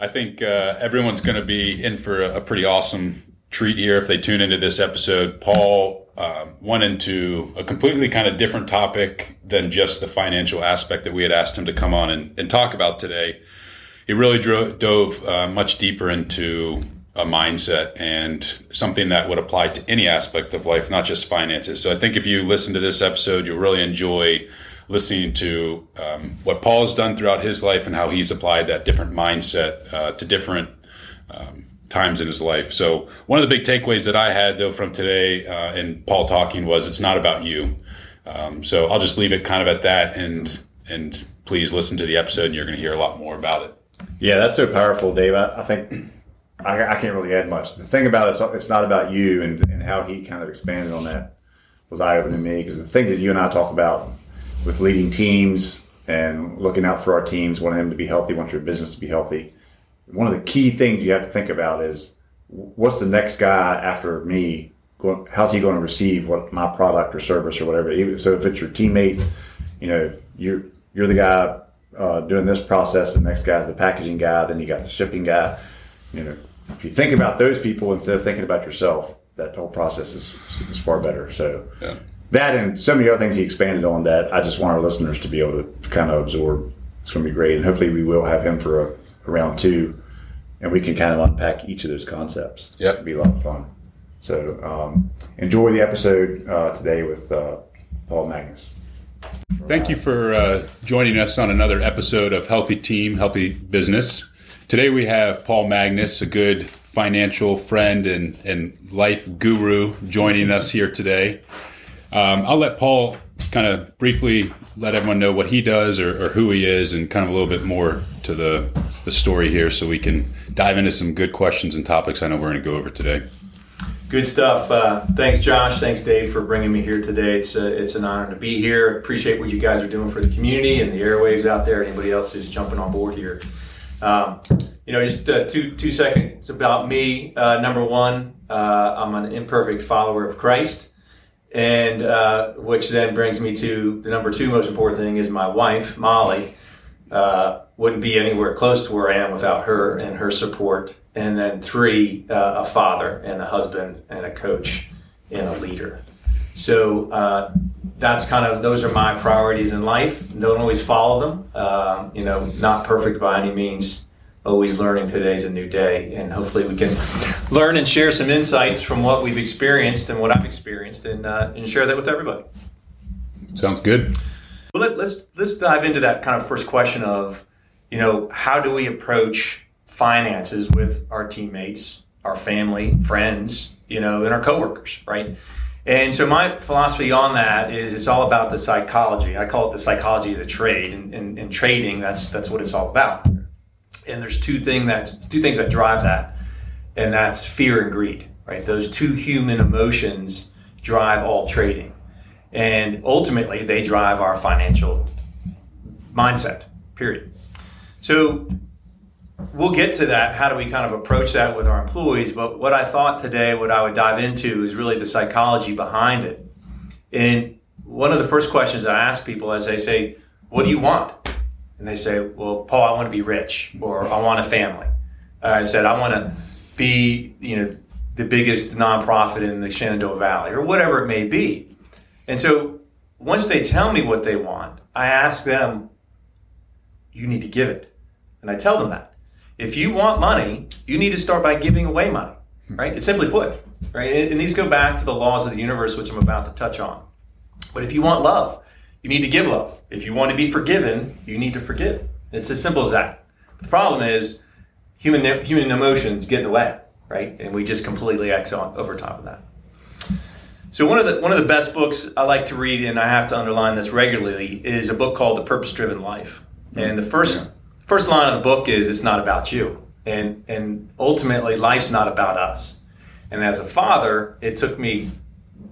I think uh, everyone's going to be in for a, a, pretty awesome treat here if they tune into this episode. Paul um, went into a completely kind of different topic than just the financial aspect that we had asked him to come on and, and talk about today. He really dove uh, much deeper into a mindset and something that would apply to any aspect of life, not just finances. So I think if you listen to this episode, you'll really enjoy listening to um, what Paul has done throughout his life and how he's applied that different mindset uh, to different um, times in his life. So one of the big takeaways that I had though from today uh, and Paul talking was it's not about you. Um, so I'll just leave it kind of at that and and please listen to the episode and you're going to hear a lot more about it. Yeah, that's so powerful, Dave. I, I think I, I, can't really add much. The thing about it, it's, not about you and, and how he kind of expanded on that was eye opening to me because the things that you and I talk about with leading teams and looking out for our teams, wanting them to be healthy, want your business to be healthy. One of the key things you have to think about is what's the next guy after me? How's he going to receive what my product or service or whatever? So if it's your teammate, you know, you're you're the guy uh, doing this process. The next guy's the packaging guy. Then you got the shipping guy. You know, if you think about those people instead of thinking about yourself, that whole process is, is far better. So yeah that and so many other things he expanded on that I just want our listeners to be able to kind of absorb. It's going to be great, and hopefully we will have him for a, a round two, and we can kind of unpack each of those concepts. Yeah, it'd be a lot of fun. So um, enjoy the episode uh, today with uh, Paul Magnus. Thank you for uh, joining us on another episode of Healthy Team, Healthy Business. Today we have Paul Magnus, a good financial friend and, and life guru, joining us here today. Um, I'll let Paul kind of briefly let everyone know what he does or, or, who he is and kind of a little bit more to the, the story here so we can dive into some good questions and topics I know we're going to go over today. Good stuff. Uh, thanks, Josh. Thanks, Dave, for bringing me here today. It's a, it's an honor to be here. Appreciate what you guys are doing for the community and the airwaves out there. Anybody else who's jumping on board here. Um, you know, just uh, two two seconds about me. Uh, number one, uh, I'm an imperfect follower of Christ and uh, which then brings me to the number two most important thing is my wife Molly uh, wouldn't be anywhere close to where I am without her and her support. And then three, uh, a father and a husband and a coach and a leader. So uh, that's kind of those are my priorities in life. Don't always follow them. Um, you know, not perfect by any means always learning today's a new day and hopefully we can learn and share some insights from what we've experienced and what i've experienced and, uh, and share that with everybody. Sounds good. Well let, let's let's dive into that kind of first question of you know how do we approach finances with our teammates our family friends you know and our coworkers right? And so my philosophy on that is it's all about the psychology. I call it the psychology of the trade and, and, and trading that's that's what it's all about and there's two thing that two things that drive that, and that's fear and greed. Right, those two human emotions drive all trading, and ultimately they drive our financial mindset. Period. So we'll get to that. How do we kind of approach that with our employees? But what I thought today, what I would dive into, is really the psychology behind it. And one of the first questions I ask people as they say, "What do you want?" And they say, "Well, Paul, I want to be rich, or I want a family." Uh, I said, "I want to be, you know, the biggest nonprofit in the Shenandoah Valley, or whatever it may be." And so, once they tell me what they want, I ask them, "You need to give it," and I tell them that if you want money, you need to start by giving away money. Right? It's simply put. Right? And these go back to the laws of the universe, which I'm about to touch on. But if you want love, you need to give love. If you want to be forgiven, you need to forgive. It's as simple as that. The problem is human human emotions get in the way, right? And we just completely X on over top of that. So one of the one of the best books I like to read, and I have to underline this regularly, is a book called The Purpose Driven Life. And the first yeah. first line of the book is it's not about you. And and ultimately life's not about us. And as a father, it took me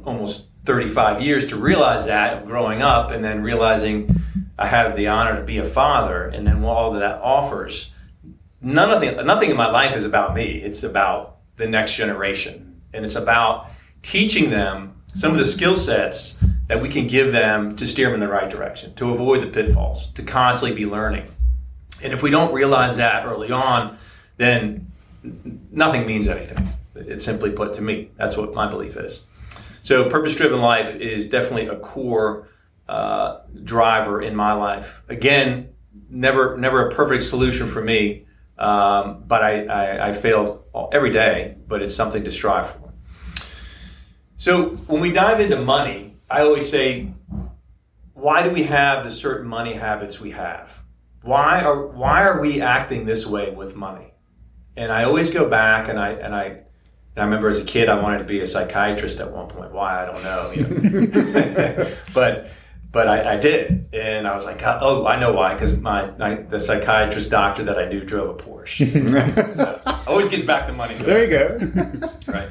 almost 35 years to realize that growing up and then realizing I have the honor to be a father and then all that, that offers. None of the, nothing in my life is about me. It's about the next generation. And it's about teaching them some of the skill sets that we can give them to steer them in the right direction, to avoid the pitfalls, to constantly be learning. And if we don't realize that early on, then nothing means anything. It's simply put to me. That's what my belief is. So, purpose driven life is definitely a core uh, driver in my life. Again, never never a perfect solution for me, um, but I, I, I failed every day. But it's something to strive for. So, when we dive into money, I always say, why do we have the certain money habits we have? Why are why are we acting this way with money? And I always go back and I and I and I remember as a kid I wanted to be a psychiatrist at one point. Why I don't know, you know. but but I, I, did, and I was like, oh, I know why, because my, my, the psychiatrist doctor that I knew drove a Porsche. so, always gets back to money. So there you go. right.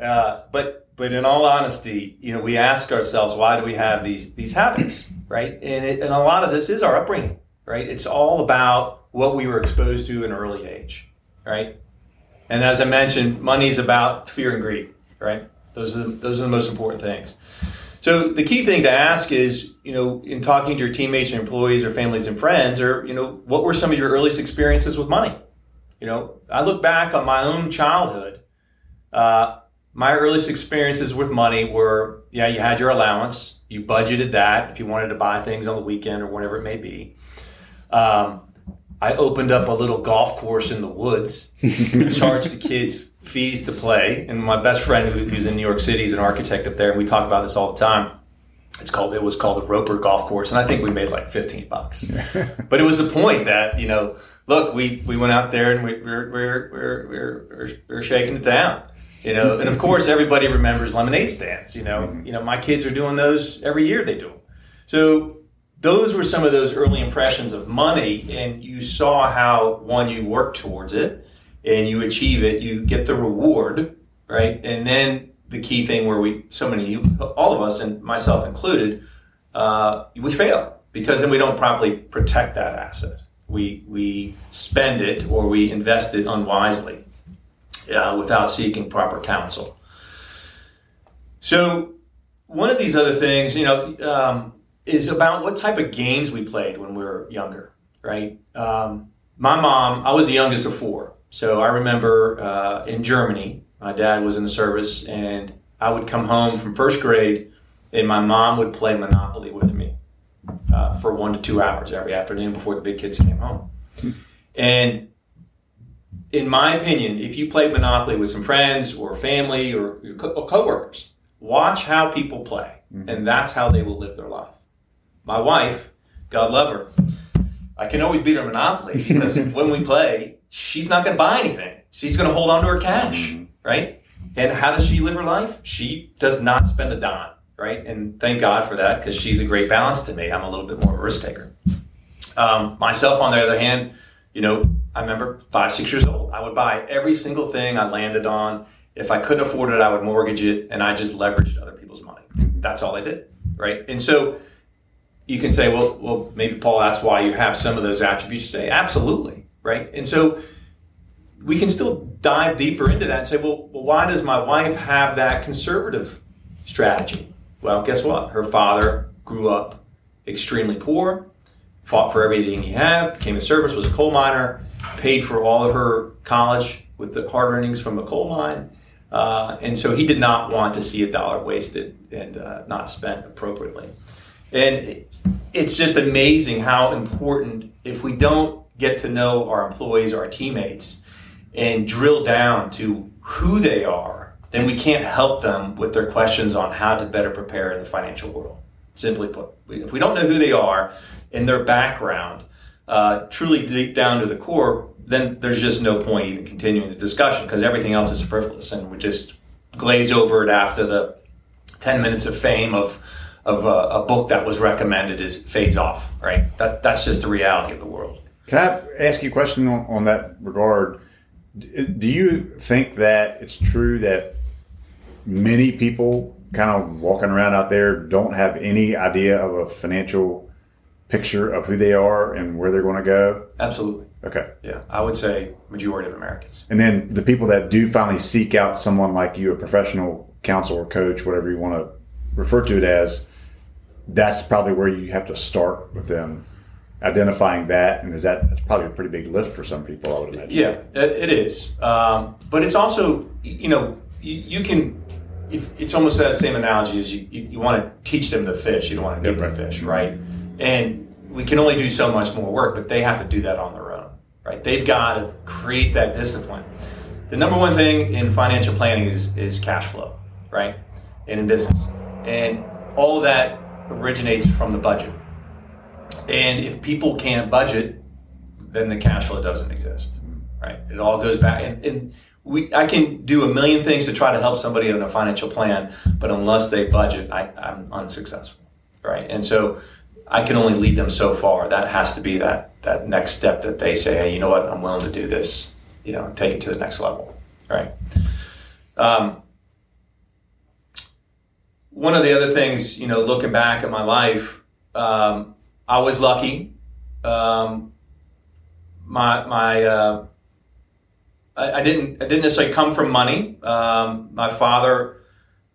Uh, but but in all honesty, you know, we ask ourselves, why do we have these these habits, right? And it, and a lot of this is our upbringing, right? It's all about what we were exposed to in early age right? And as I mentioned, money is about fear and greed, right? Those are the, those are the most important things. So the key thing to ask is, you know, in talking to your teammates or employees or families and friends, or you know, what were some of your earliest experiences with money? You know, I look back on my own childhood. Uh, my earliest experiences with money were, yeah, you had your allowance, you budgeted that if you wanted to buy things on the weekend or whatever it may be. Um, I opened up a little golf course in the woods, charged the kids fees to play. And my best friend, who's in New York City, is an architect up there, and we talk about this all the time. It's called it was called the Roper Golf Course, and I think we made like fifteen bucks. but it was the point that you know, look, we we went out there and we, we're we're we're we're, we're shaking it down. You know, and of course, everybody remembers lemonade stands. You know, mm-hmm. you know, my kids are doing those every year. They do them. So those were some of those early impressions of money and you saw how one you work towards it and you achieve it you get the reward right? And then the key thing where we so many you all of us and myself included uh, we fail because then we don't properly protect that asset. We we spend it or we invest it unwisely uh, without seeking proper counsel. So one of these other things you know um, is about what type of games we played when we were younger, right? Um, my mom, I was the youngest of four. So I remember uh, in Germany, my dad was in the service, and I would come home from first grade, and my mom would play Monopoly with me uh, for one to two hours every afternoon before the big kids came home. And in my opinion, if you play Monopoly with some friends or family or, co- coworkers, watch how people play, mm-hmm. and that's how they will live their life my wife, God love her, I can always beat her Monopoly because when we play, she's not going to buy anything. She's going to hold on to her cash, mm-hmm. right? And how does she live her life? She does not spend a dime, right? And thank God for that because she's a great balance to me. I'm a little bit more of a risk taker. Um, myself, on the other hand, you know, I remember five, six years old. I would buy every single thing I landed on. If I couldn't afford it, I would mortgage it, and I just leveraged other people's money. That's all I did, right? And so you can say, well, well, maybe Paul, that's why you have some of those attributes today. Absolutely, right? And so we can still dive deeper into that and say, well, well, why does my wife have that conservative strategy? Well, guess what? Her father grew up extremely poor, fought for everything he had, became a service, was a coal miner, paid for all of her college with the hard earnings from a coal mine. Uh, and so he did not want to see a dollar wasted and uh, not spent appropriately. And it's just amazing how important if we don't get to know our employees our teammates and drill down to who they are, then we can't help them with their questions on how to better prepare in the financial world. Simply put, if we don't know who they are and their background, uh, truly deep down to the core, then there's just no point even continuing the discussion because everything else is superfluous and we just glaze over it after the 10 minutes of fame of of a, a, book that was recommended is fades off, right? That that's just the reality of the world. Can I ask you a question on, on that regard? Do you think that it's true that many people kind of walking around out there don't have any idea of a financial picture of who they are and where they're going to go? Absolutely. Okay. Yeah, I would say majority of Americans. And then the people that do finally seek out someone like you, a professional counsel or coach, whatever you want to refer to it as, that's probably where you have to start with them identifying that, and is that that's probably a pretty big lift for some people, I would imagine. Yeah, it, is. Um, but it's also, you know, you, you can. If, it's almost that same analogy as you, you, you want to teach them to fish. You don't want to give them fish, right? And we can only do so much more work, but they have to do that on their own, right? They've got to create that discipline. The number one thing in financial planning is, is cash flow, right? And in business. And all of that originates from the budget. And if people can't budget, then the cash flow doesn't exist, right? It all goes back. And, and we, I can do a million things to try to help somebody on a financial plan, but unless they budget, I, I'm unsuccessful, right? And so I can only lead them so far. That has to be that that next step that they say, hey, you know what, I'm willing to do this, you know, and take it to the next level, right? Um, one of the other things, you know, looking back at my life, um, I was lucky. Um, my my uh, I, I, didn't I didn't necessarily come from money. Um, my father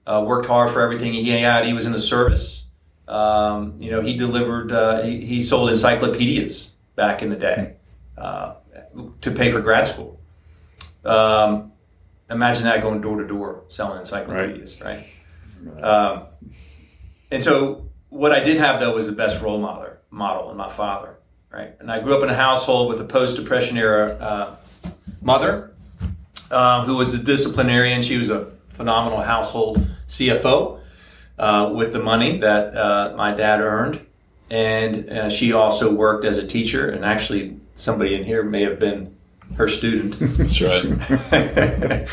uh, worked hard for everything he had. He was in the service. Um, you know, he delivered. Uh, he, he, sold encyclopedias back in the day uh, to pay for grad school. Um, imagine that going door to door selling encyclopedias, right? right? Um, and so, what I did have though was the best role model model in my father, right? And I grew up in a household with a post-depression era uh, mother uh, who was a disciplinarian. She was a phenomenal household CFO uh, with the money that uh, my dad earned, and uh, she also worked as a teacher. And actually, somebody in here may have been her student. That's right.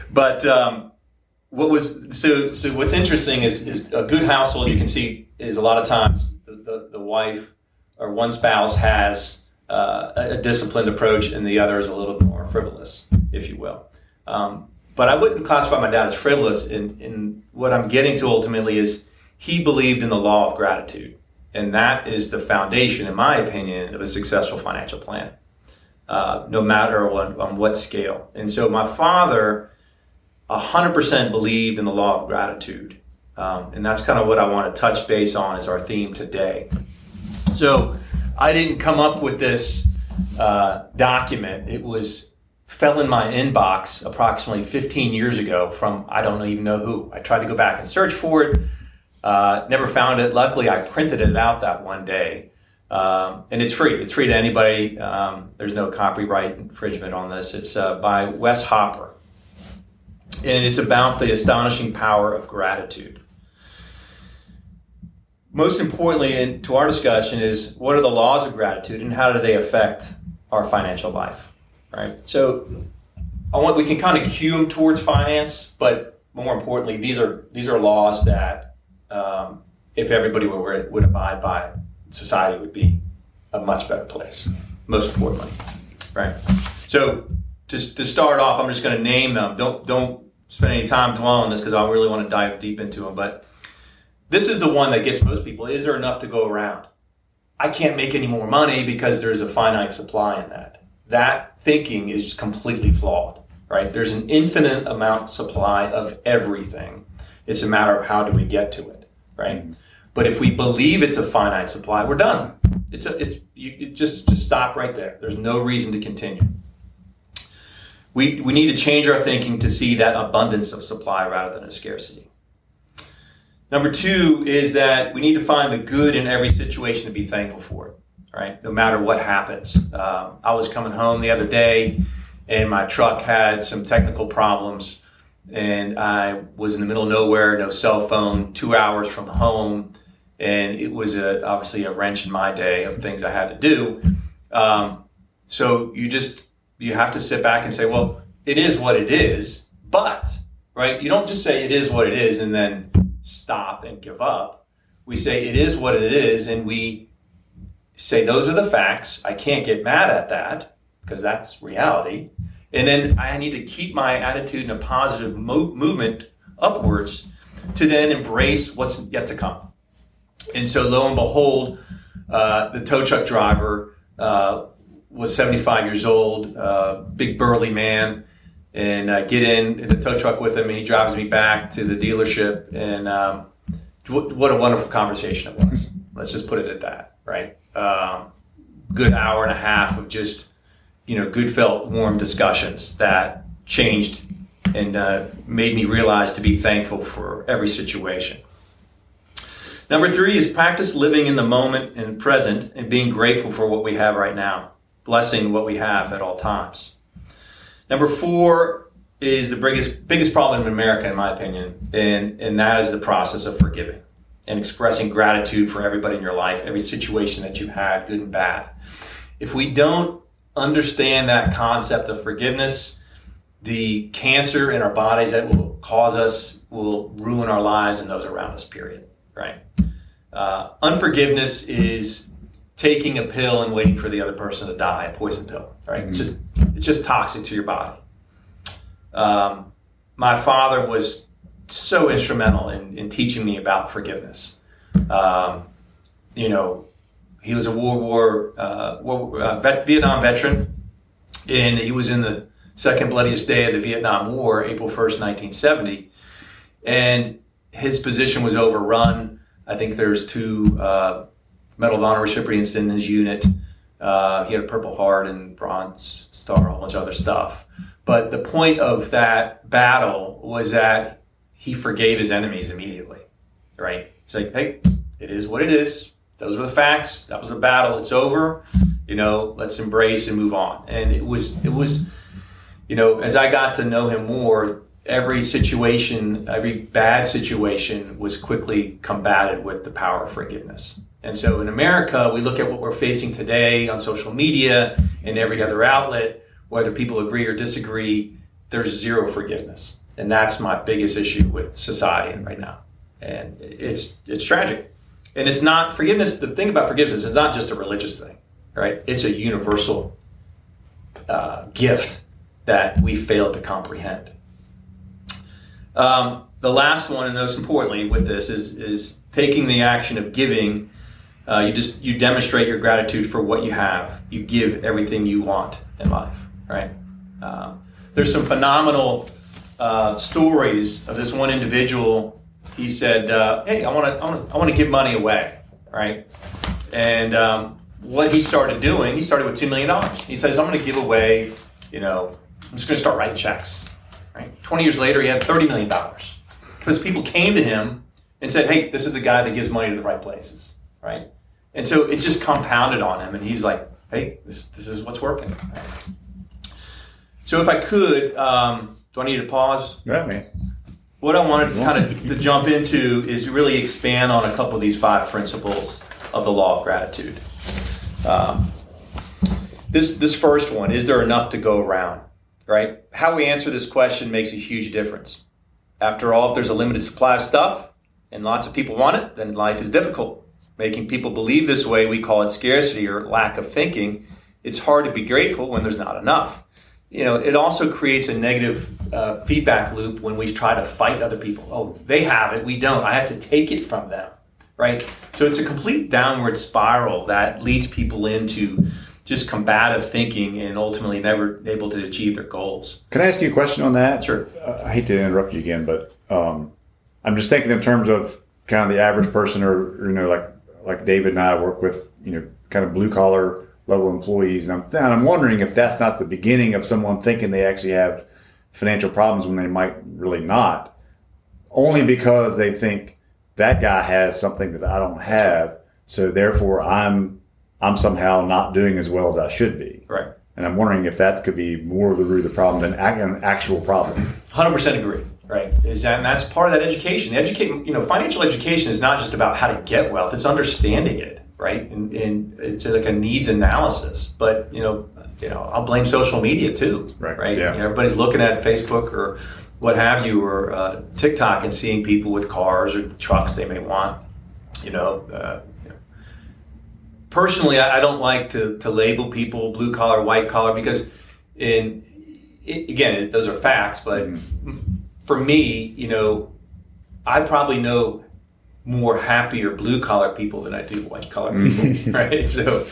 but um, what was so so? What's interesting is is a good household. You can see is a lot of times the, the wife or one spouse has uh, a, disciplined approach and the other is a little bit more frivolous, if you will. Um, but I wouldn't classify my dad as frivolous. In, in what I'm getting to ultimately is he believed in the law of gratitude. And that is the foundation, in my opinion, of a successful financial plan, uh, no matter on what scale. And so my father 100% believed in the law of gratitude. Um, and that's kind of what I want to touch base on as our theme today. So I didn't come up with this uh, document. It was fell in my inbox approximately 15 years ago from I don't even know who. I tried to go back and search for it, uh, never found it. Luckily, I printed it out that one day. Um, and it's free. It's free to anybody. Um, there's no copyright infringement on this. It's uh, by Wes Hopper. And it's about the astonishing power of gratitude. Most importantly in, to our discussion is what are the laws of gratitude and how do they affect our financial life right? So i want we can kind of cue them towards finance but more importantly these are these are laws that um, if everybody would, would abide by society would be a much better place most importantly right? So just to start off i'm just going to name them don't don't spend any time dwelling on this because i really want to dive deep into them but this is the one that gets most people. Is there enough to go around? I can't make any more money because there's a finite supply in that. That thinking is completely flawed, right? There's an infinite amount supply of everything. It's a matter of how do we get to it, right? But if we believe it's a finite supply, we're done. It's a, it's you, you just just stop right there. There's no reason to continue. We we need to change our thinking to see that abundance of supply rather than a scarcity. Number two is that we need to find the good in every situation to be thankful for it, right? No matter what happens. Um, I was coming home the other day and my truck had some technical problems and I was in the middle of nowhere, no cell phone, two hours from home. And it was a, obviously a wrench in my day of things I had to do. Um, so you just, you have to sit back and say, well, it is what it is, but, right? You don't just say it is what it is and then stop and give up. We say it is what it is, and we say those are the facts. I can't get mad at that because that's reality. And then I need to keep my attitude in a positive mo- movement upwards to then embrace what's yet to come. And so, lo and behold, uh, the tow truck driver uh, was 75 years old, uh, big burly man and uh, get in the tow truck with him, and he drives me back to the dealership. And um, what, a wonderful conversation it was. Let's just put it at that, right? Um, good hour and a half of just you know good felt warm discussions that changed and uh, made me realize to be thankful for every situation. Number three is practice living in the moment and present and being grateful for what we have right now, blessing what we have at all times. Number four is the biggest biggest problem in America, in my opinion, and and that is the process of forgiving and expressing gratitude for everybody in your life, every situation that you've had, good and bad. If we don't understand that concept of forgiveness, the cancer in our bodies that will cause us will ruin our lives and those around us. Period. Right. Uh, unforgiveness is taking a pill and waiting for the other person to die, a poison pill. Right. Mm-hmm. It's just it's just toxic to your body. Um, my father was so instrumental in, in teaching me about forgiveness. Um, you know, he was a World War, uh, War uh, Vietnam veteran, and he was in the second bloodiest day of the Vietnam War, April 1st, 1970. And his position was overrun. I think there's two uh, Medal of Honor recipients in his unit. Uh, he had a Purple Heart and Bronze Star, a bunch of other stuff. But the point of that battle was that he forgave his enemies immediately, right? He's like, hey, it is what it is. Those were the facts. That was the battle. It's over. You know, let's embrace and move on. And it was, it was, you know, as I got to know him more, every situation, every bad situation was quickly combated with the power of forgiveness. And so in America, we look at what we're facing today on social media and every other outlet, whether people agree or disagree, there's zero forgiveness. And that's my biggest issue with society right now. And it's it's tragic. And it's not forgiveness, the thing about forgiveness is not just a religious thing, right? It's a universal uh, gift that we failed to comprehend. Um, the last one, and most importantly, with this is is taking the action of giving. Uh, you just you demonstrate your gratitude for what you have. You give everything you want in life, right? Um, there's some phenomenal uh, stories of this one individual. He said, uh, "Hey, I want to I want to give money away, right?" And um, what he started doing, he started with two million dollars. He says, "I'm going to give away, you know, I'm just going to start writing checks. Right? 20 years later, he had $30 million because people came to him and said, hey, this is the guy that gives money to the right places. Right? And so it just compounded on him, and he was like, hey, this, this is what's working. So if I could, um, do I need to pause? Yeah, man. What I wanted to kind of to jump into is really expand on a couple of these five principles of the law of gratitude. Um, this this first one is there enough to go around? right? How we answer this question makes a huge difference. After all, if there's a limited supply of stuff and lots of people want it, then life is difficult. Making people believe this way, we call it scarcity or lack of thinking. It's hard to be grateful when there's not enough. You know, it also creates a negative uh, feedback loop when we try to fight other people. Oh, they have it, we don't. I have to take it from them, right? So it's a complete downward spiral that leads people into just combative thinking and ultimately never able to achieve their goals. Can I ask you a question on that? Sure. Uh, I hate to interrupt you again, but um, I'm just thinking in terms of kind of the average person, or you know, like like David and I work with, you know, kind of blue collar level employees, and I'm, and I'm wondering if that's not the beginning of someone thinking they actually have financial problems when they might really not, only because they think that guy has something that I don't have, so therefore I'm I'm somehow not doing as well as I should be. Right. And I'm wondering if that could be more of the root of the problem than an actual problem. 100% agree. Right. Is that, and that's part of that education. The educate, you know, financial education is not just about how to get wealth; it's understanding it. Right. And, and it's like a needs analysis. But you know, you know, I'll blame social media too. Right. Right. Yeah. You know, everybody's looking at Facebook or what have you, or uh, TikTok, and seeing people with cars or trucks they may want. You know, uh, personally, I, don't like to, to label people blue collar, white collar because, in it, again, those are facts. But mm-hmm. For me, you know, I probably know more happier blue collar people than I do white collar people, mm-hmm. right? So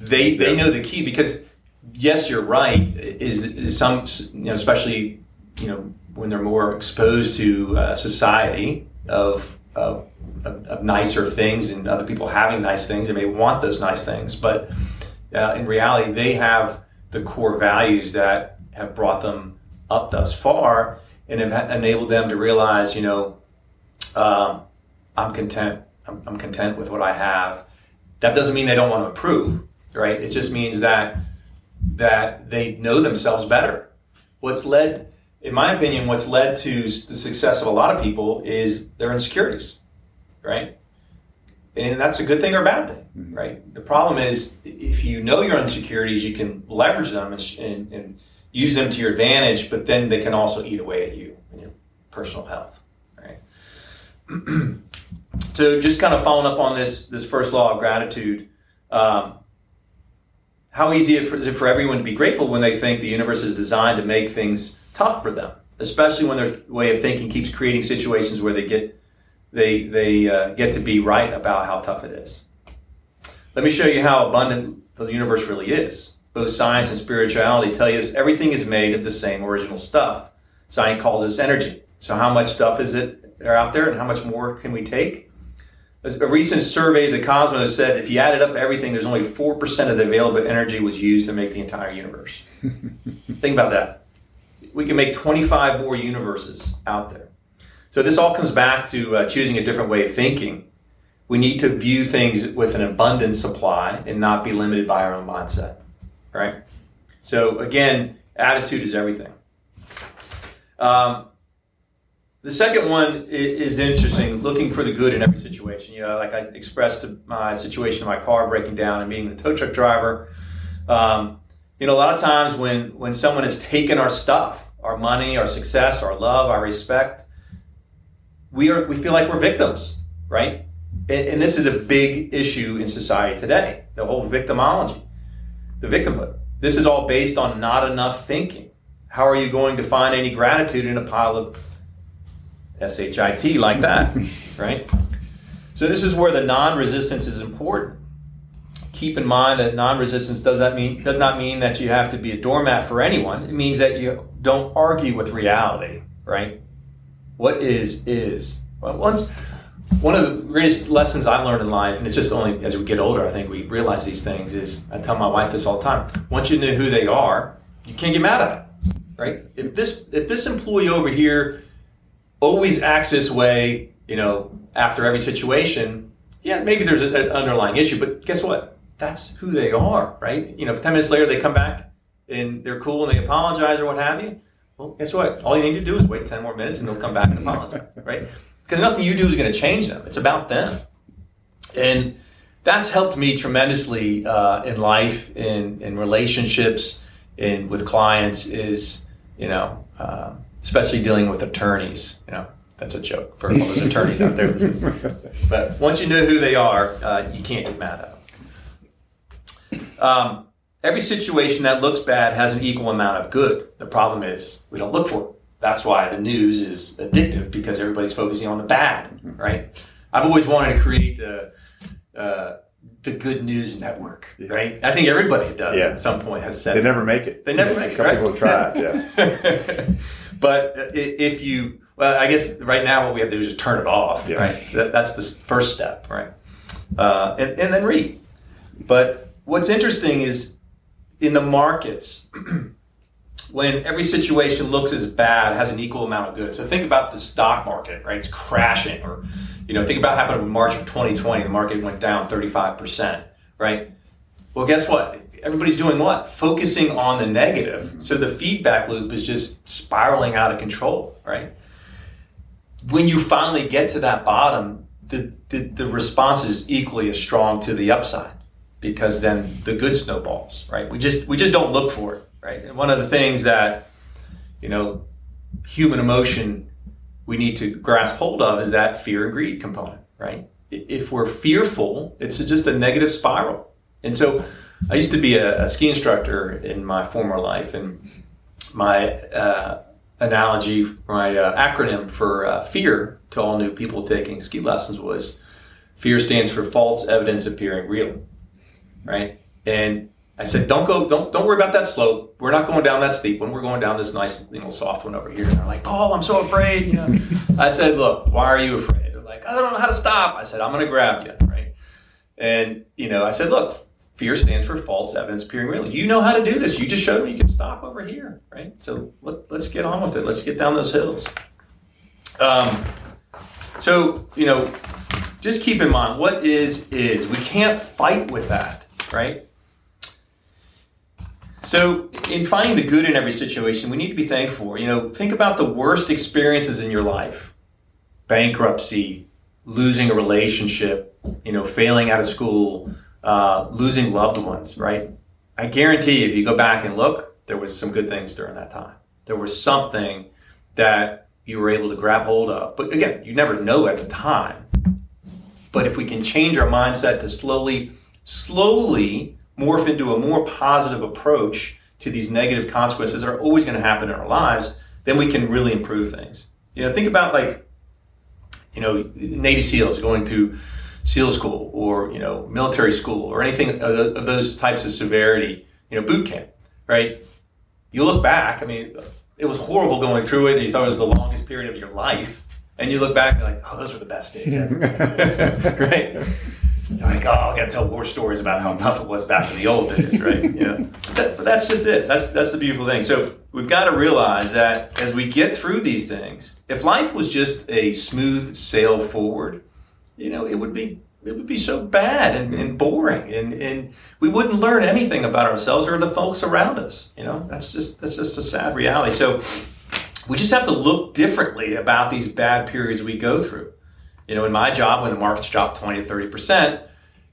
they they know the key because yes, you're right. Is, is some you know, especially you know when they're more exposed to uh, society of of of, of, nicer things and other people having nice things they may want those nice things. But uh, in reality, they have the core values that have brought them up thus far and have enabled them to realize, you know, um, I'm content. I'm, I'm content with what I have. That doesn't mean they don't want to improve, right? It just means that that they know themselves better. What's led, in my opinion, what's led to the success of a lot of people is their insecurities, right? And that's a good thing or a bad thing, mm-hmm. right? The problem is if you know your insecurities, you can leverage them and, and, and use them to your advantage, but then they can also eat away at you and your personal health, right? so just kind of following up on this this first law of gratitude. Um, how easy is it for everyone to be grateful when they think the universe is designed to make things tough for them, especially when their way of thinking keeps creating situations where they get they they uh, get to be right about how tough it is. Let me show you how abundant the universe really is. Both science and spirituality tell us everything is made of the same original stuff. Science calls this energy. So how much stuff is it out there, and how much more can we take? A recent survey of the cosmos said if you added up everything, there's only 4% of the available energy was used to make the entire universe. Think about that. We can make 25 more universes out there. So this all comes back to uh, choosing a different way of thinking. We need to view things with an abundant supply and not be limited by our own mindset, right? So again, attitude is everything. Um, the second one is interesting, looking for the good in every situation. You know, like I expressed my situation in my car breaking down and being the tow truck driver. Um, you know, a lot of times when when someone has taken our stuff, our money, our success, our love, our respect, we are we feel like we're victims, right? And, and this is a big issue in society today. The whole victimology, the victimhood. This is all based on not enough thinking. How are you going to find any gratitude in a pile of S-H-I-T like that, right? So this is where the non-resistance is important. Keep in mind that non-resistance does that mean does not mean that you have to be a doormat for anyone. It means that you don't argue with reality, right? What is is. Well, once one of the greatest lessons I've learned in life, and it's just only as we get older, I think we realize these things. Is I tell my wife this all the time. Once you know who they are, you can't get mad at it, right? If this if this employee over here always acts this way, you know, after every situation, yeah, maybe there's an underlying issue, but guess what? That's who they are, right? You know, 10 minutes later they come back and they're cool and they apologize or what have you. Well, guess what? All you need to do is wait 10 more minutes and they'll come back and apologize, right? Because nothing you do is going to change them. It's about them. And that's helped me tremendously uh, in life, in, in relationships, in with clients is, you know, um, especially dealing with attorneys. You know, that's a joke for all those attorneys out there. Listening. But once you know who they are, uh, you can't get mad at them. Um, every situation that looks bad has an equal amount of good. The problem is we don't look for it. That's why the news is addictive because everybody's focusing on the bad, right? I've always wanted to create a, uh, the Good News Network, yeah. right? I think everybody does yeah. at some point has said they never make it. They never make it. Right? People try yeah. But if you, well, I guess right now what we have to do is just turn it off, yeah. right? That's the first step, right? Uh, and, and then read. But what's interesting is in the markets, when every situation looks as bad, has an equal amount of good. So think about the stock market, right? It's crashing, or you know, think about what happened in March of 2020. The market went down 35 percent, right? Well, guess what? Everybody's doing what? Focusing on the negative. So the feedback loop is just spiraling out of control, right? When you finally get to that bottom, the, the, the response is equally as strong to the upside because then the good snowballs, right? We just we just don't look for it, right? And one of the things that you know human emotion we need to grasp hold of is that fear and greed component, right? If we're fearful, it's just a negative spiral and so I used to be a, a ski instructor in my former life, and my uh, analogy, my uh, acronym for uh, fear to all new people taking ski lessons was fear stands for false evidence appearing real, right? And I said, don't go, don't don't worry about that slope. We're not going down that steep one. We're going down this nice, you know, soft one over here. And they're like, Paul, I'm so afraid. You know, I said, look, why are you afraid? They're like, I don't know how to stop. I said, I'm going to grab you, right? And you know, I said, look, fear stands for false evidence appearing real. You know how to do this. You just showed me you can stop over here, right? So let, us get on with it. Let's get down those hills. Um, so, you know, just keep in mind what is, is. We can't fight with that, right? So, in finding the good in every situation, we need to be thankful. You know, think about the worst experiences in your life bankruptcy, losing a relationship, you know, failing out of school, uh, losing loved ones, right? I guarantee if you go back and look, there was some good things during that time. There was something that you were able to grab hold of. But again, you never know at the time. But if we can change our mindset to slowly, slowly morph into a more positive approach to these negative consequences that are always going to happen in our lives, then we can really improve things. You know, think about like, you know, Navy SEALs going to SEAL school or, you know, military school or anything of those types of severity, you know, boot camp, right? You look back, I mean, it was horrible going through it and you thought it was the longest period of your life. And you look back and like, oh, those were the best days ever. right? You're like, oh, I got to tell war stories about how tough it was back in the old days, right? Yeah. But, but that's just it. That's that's the beautiful thing. So we've got to realize that as we get through these things, if life was just a smooth sail forward, you know, it would be it would be so bad and, and mm-hmm. boring and, and we wouldn't learn anything about ourselves or the folks around us. You know, that's just that's just a sad reality. So we just have to look differently about these bad periods we go through. You know, in my job, when the markets drop 20 to 30%,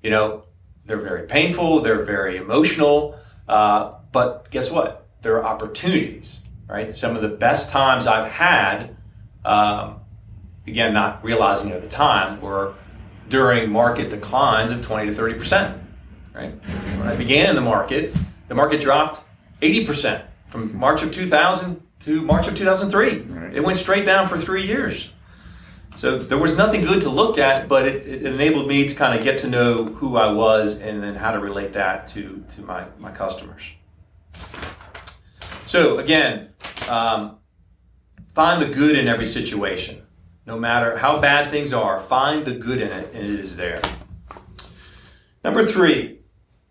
you know, they're very painful, they're very emotional. Uh, but guess what? There are opportunities, right? Some of the best times I've had, um, again, not realizing it at the time, were during market declines of 20 to 30%, right? When I began in the market, the market dropped 80% from March of 2000 to March of 2003. Right. It went straight down for three years. So there was nothing good to look at, but it, it, enabled me to kind of get to know who I was and then how to relate that to, to my, my customers. So again, um, find the good in every situation. No matter how bad things are, find the good in it, and it is there. Number three,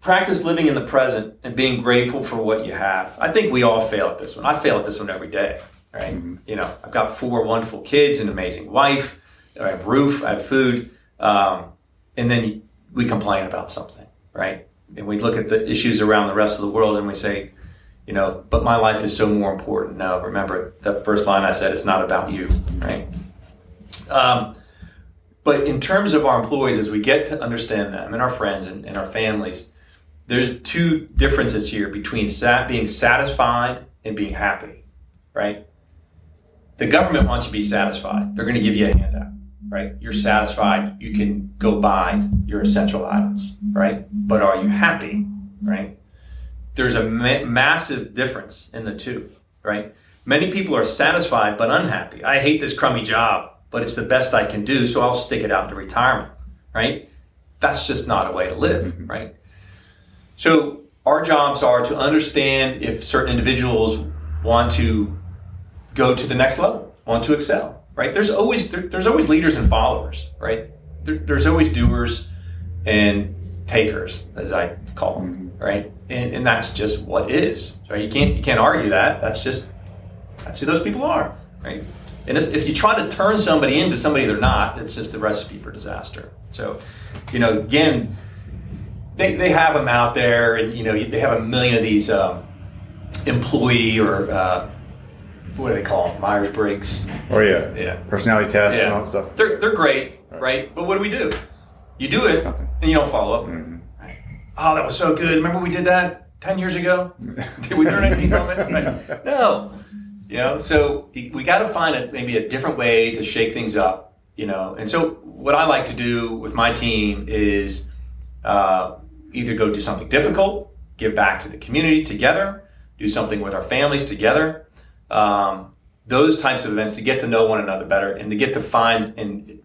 practice living in the present and being grateful for what you have. I think we all fail at this one. I fail at this one every day, right? You know, I've got four wonderful kids, an amazing wife, I have roof, I have food, um, and then we complain about something, right? And we look at the issues around the rest of the world and we say, you know, but my life is so more important. No, remember that first line I said, it's not about you, right? Um, but in terms of our employees, as we get to understand them and our friends and, and our families, there's two differences here between sat, being satisfied and being happy, right? The government wants you to be satisfied. They're going to give you a handout, right? You're satisfied. You can go buy your essential items, right? But are you happy, right? There's a ma- massive difference in the two, right? Many people are satisfied but unhappy. I hate this crummy job, but it's the best I can do, so I'll stick it out into retirement, right? That's just not a way to live, mm-hmm. right? So our jobs are to understand if certain individuals want to go to the next level, want to excel, right? There's always there, there's always leaders and followers, right? There, there's always doers and takers, as I call them, right? And, and that's just what is, right? You can't you can't argue that. That's just that's who those people are, right? And if you try to turn somebody into somebody they're not, it's just a recipe for disaster. So, you know, again, they, they have them out there, and you know they have a million of these um, employee or uh, what do they call them? Myers Briggs. Oh yeah, yeah. Personality tests yeah. and all that stuff. They're they're great, right? right? But what do we do? You do it, Nothing. and you don't follow up. Mm-hmm. Right? Oh, that was so good. Remember we did that ten years ago? did we learn anything from it? Right? No. You know, so we got to find a, maybe a different way to shake things up. You know, and so what I like to do with my team is. Uh, either go do something difficult, give back to the community together, do something with our families together. Um, those types of events to get to know one another better and to get to find and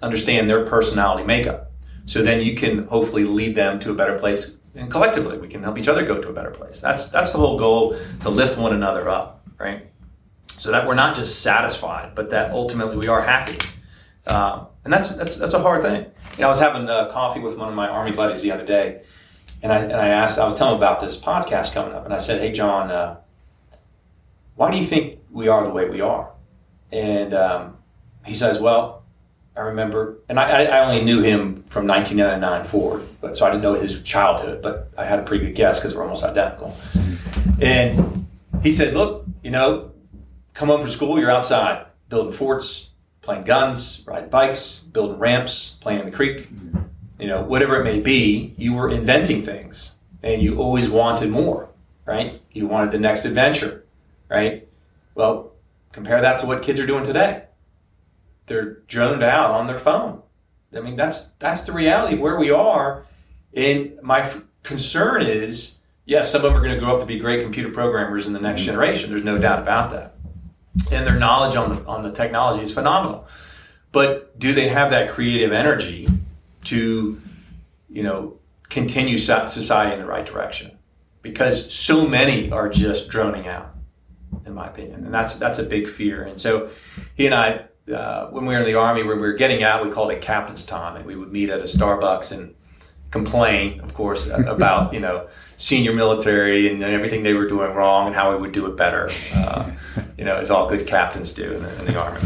understand their personality makeup. So then you can hopefully lead them to a better place and collectively we can help each other go to a better place. That's that's the whole goal to lift one another up, right? So that we're not just satisfied, but that ultimately we are happy. Um, and that's that's that's a hard thing. You know, I was having uh, coffee with one of my army buddies the other day, and I and I asked, I was telling him about this podcast coming up, and I said, "Hey, John, uh, why do you think we are the way we are?" And um, he says, "Well, I remember, and I, I only knew him from 1999 forward, but so I didn't know his childhood, but I had a pretty good guess because we're almost identical." And he said, "Look, you know, come home from school, you're outside building forts, playing guns, riding bikes, building ramps, playing in the creek." you know, whatever it may be, you were inventing things and you always wanted more, right? You wanted the next adventure, right? Well, compare that to what kids are doing today. They're droned out on their phone. I mean, that's that's the reality of where we are. And my f- concern is, yes, some of them are going to grow up to be great computer programmers in the next mm-hmm. generation. There's no doubt about that. And their knowledge on the on the technology is phenomenal. But do they have that creative energy to, you know, continue society in the right direction because so many are just droning out, in my opinion, and that's that's a big fear. And so, he and I, uh, when we were in the army, when we were getting out, we called it captain's time, and we would meet at a Starbucks and complain, of course, about you know senior military and everything they were doing wrong and how we would do it better. Uh, you know, as all good captains do in the, in the army.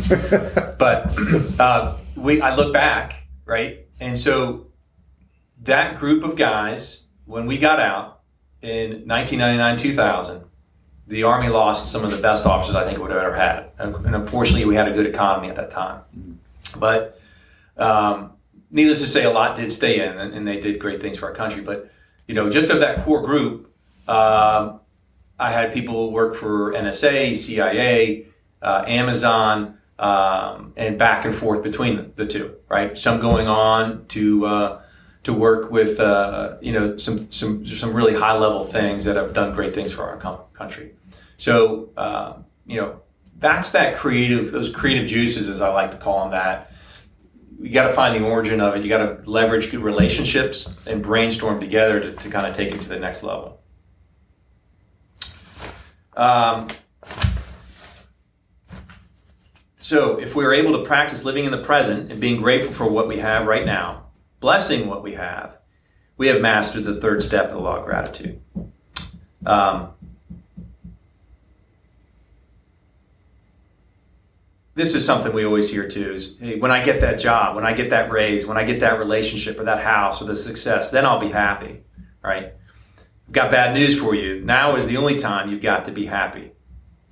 but uh, we, I look back, right, and so that group of guys, when we got out in 1999 2000, the Army lost some of the best officers I think it would have ever had. And unfortunately, we had a good economy at that time. But um, needless to say, a lot did stay in, and, they did great things for our country. But you know, just of that core group, um, I had people work for NSA, CIA, uh, Amazon, um, and back and forth between the two, right? Some going on to uh, to work with uh, you know some some some really high level things that have done great things for our country. So uh, you know that's that creative those creative juices, as I like to call them. That you got to find the origin of it. You got to leverage good relationships and brainstorm together to, to kind of take it to the next level. Um, So, if we are able to practice living in the present and being grateful for what we have right now, blessing what we have, we have mastered the third step of the law of gratitude. Um, this is something we always hear too is hey, when I get that job, when I get that raise, when I get that relationship or that house or the success, then I'll be happy, right? I've got bad news for you. Now is the only time you've got to be happy,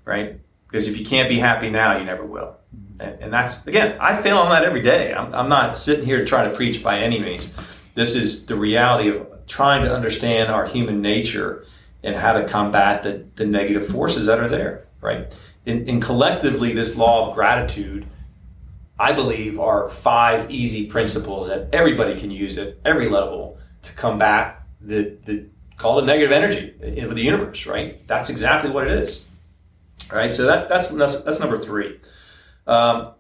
right? Because if you can't be happy now, you never will. And, that's, again, I fail on that every day. I'm, I'm not sitting here to try to preach by any means. This is the reality of trying to understand our human nature and how to combat the, the negative forces that are there, right? and, collectively, this law of gratitude, I believe, are five easy principles that everybody can use at every level to combat the, the call it negative energy of the universe, right? That's exactly what it is. Right? So that, that's, that's number three. Um,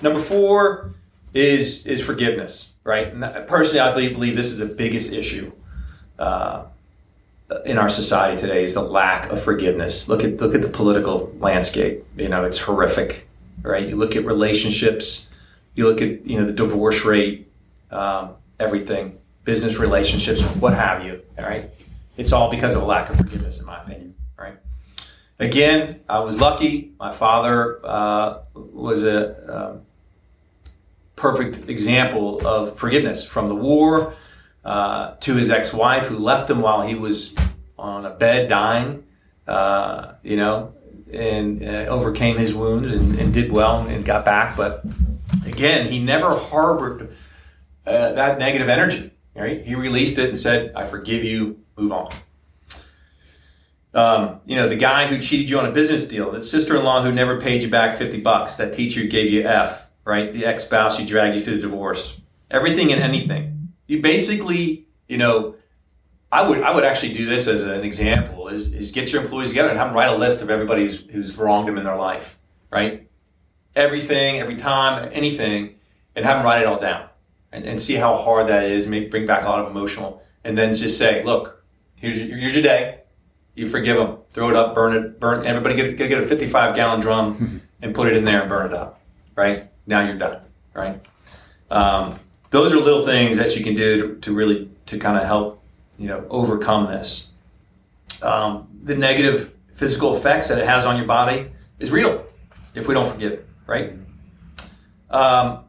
number four is is forgiveness, right? And personally, I believe, believe this is the biggest issue uh, in our society today is the lack of forgiveness. Look at look at the political landscape. You know, it's horrific, right? You look at relationships, you look at you know the divorce rate, um, everything, business relationships, what have you. All right, it's all because of a lack of forgiveness, in my opinion. Again, I was lucky. My father uh, was a um, perfect example of forgiveness from the war uh, to his ex-wife who left him while he was on a bed dying. Uh, you know, and uh, overcame his wounds and, and, did well and got back. But again, he never harbored uh, that negative energy. Right? He released it and said, "I forgive you. Move on." Um, you know, the guy who cheated you on a business deal, that sister-in-law who never paid you back 50 bucks, that teacher who gave you F, right? The ex-spouse who dragged you through the divorce. Everything and anything. You basically, you know, I would I would actually do this as an example is, is get your employees together and have them write a list of everybody who's, who's wronged them in their life, right? Everything, every time, anything, and have them write it all down and, and see how hard that is, maybe bring back a lot of emotional, and then just say, look, here's your, here's your day you forgive them, throw it up, burn it, burn. Everybody get get, get a 55 gallon drum and put it in there and burn it up. Right now you're done. Right. Um, those are little things that you can do to, to really to kind of help you know, overcome this. Um, the negative physical effects that it has on your body is real if we don't forgive, right? Um,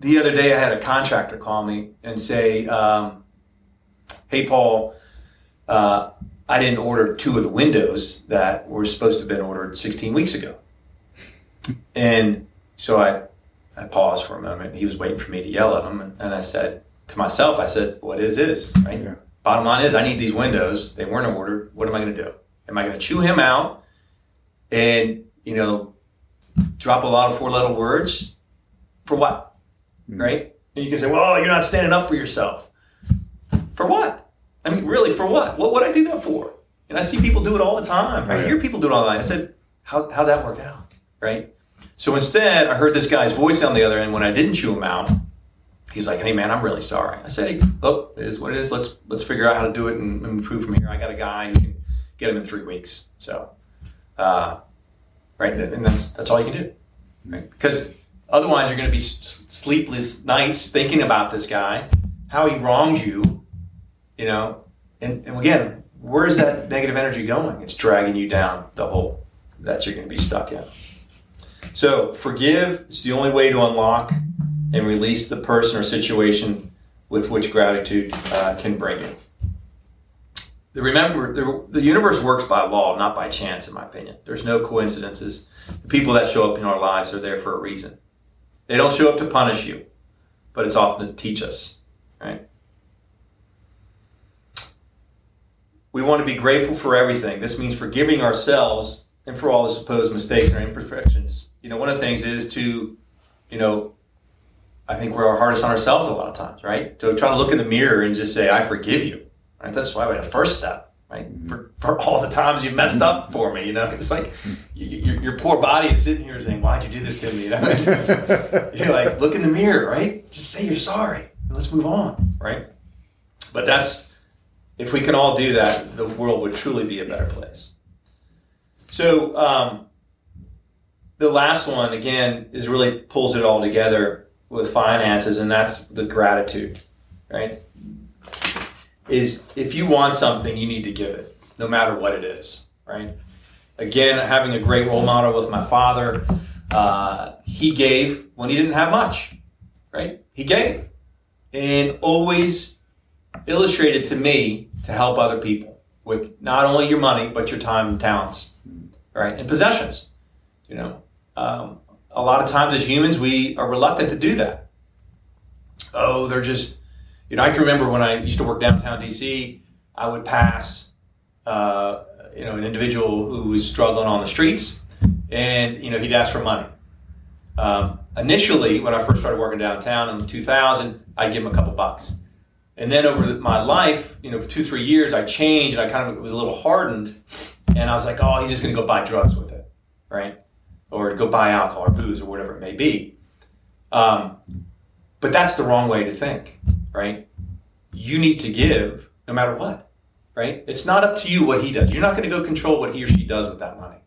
the other day, I had a contractor call me and say, um, "Hey, Paul, uh, I didn't order two of the windows that were supposed to have been ordered 16 weeks ago." And so I, I paused for a moment. He was waiting for me to yell at him, and, and I said to myself, "I said, what is this? Right? Yeah. Bottom line is, I need these windows. They weren't ordered. What am I going to do? Am I going to chew him out and you know drop a lot of four-letter words for what?" right? And you can say, well, you're not standing up for yourself. For what? I mean, really, for what? What would I do that for? And I see people do it all the time. I hear people do it all the time. I said, how, how'd that work out? Right? So instead, I heard this guy's voice on the other end when I didn't chew him out. He's like, hey, man, I'm really sorry. I said, hey, look, it is what it is. Let's, let's figure out how to do it and improve from here. I got a guy who can get him in three weeks. So, uh, right? And that's, that's all you can do. Right? Because Otherwise, you're going to be sleepless nights thinking about this guy, how he wronged you, you know. And, and again, where is that negative energy going? It's dragging you down the hole that you're going to be stuck in. So, forgive is the only way to unlock and release the person or situation with which gratitude uh, can bring you. Remember, the, the universe works by law, not by chance, in my opinion. There's no coincidences. The people that show up in our lives are there for a reason. They don't show up to punish you, but it's often to teach us, right? We want to be grateful for everything. This means forgiving ourselves and for all the supposed mistakes and imperfections. You know, one of the things is to, you know, I think we're our hardest on ourselves a lot of times, right? To try to look in the mirror and just say, I forgive you. Right? That's why we have first step right? Mm-hmm. For, for all the times you messed up mm-hmm. for me, you know, it's like mm-hmm. your, your poor body is sitting here saying, "Why'd you do this to me?" You know, you're like, look in the mirror, right? Just say you're sorry, and let's move on, right? But that's if we can all do that, the world would truly be a better place. So um, the last one again is really pulls it all together with finances, and that's the gratitude, right? is if you want something, you need to give it, no matter what it is, right? Again, having a great role model with my father, uh, he gave when he didn't have much, right? He gave and always illustrated to me to help other people with not only your money, but your time and talents, right? And possessions, you know. Um, a lot of times as humans, we are reluctant to do that. Oh, they're just you know, I can remember when I used to work downtown DC, I would pass, uh, you know, an individual who was struggling on the streets, and you know, he'd ask for money. Um, initially, when I first started working downtown in 2000, I'd give him a couple bucks, and then over my life, you know, for two three years, I changed, and I kind of was a little hardened, and I was like, oh, he's just going to go buy drugs with it, right? Or go buy alcohol or booze or whatever it may be. Um, but that's the wrong way to think right? You need to give no matter what, right? It's not up to you what he does. You're not going to go control what he or she does with that money,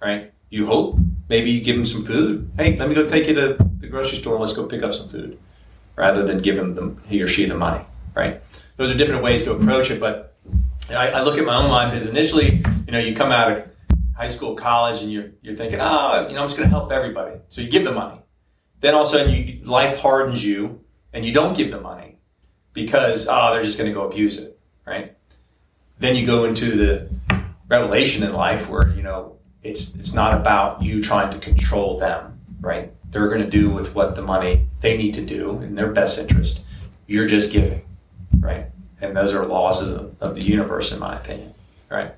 right? You hope maybe you give him some food. Hey, let me go take you to the grocery store and let's go pick up some food, rather than give him the, he or she the money, right? Those are different ways to approach it, but I, I look at my own life as initially, you know, you come out of high school, college, and you're you're thinking, oh, you know, I'm just going to help everybody. So you give the money. Then all of a sudden, you, life hardens you, and you don't give the money because oh they're just going to go abuse it right then you go into the revelation in life where you know it's it's not about you trying to control them right they're going to do with what the money they need to do in their best interest you're just giving right and those are laws of the, of the universe in my opinion right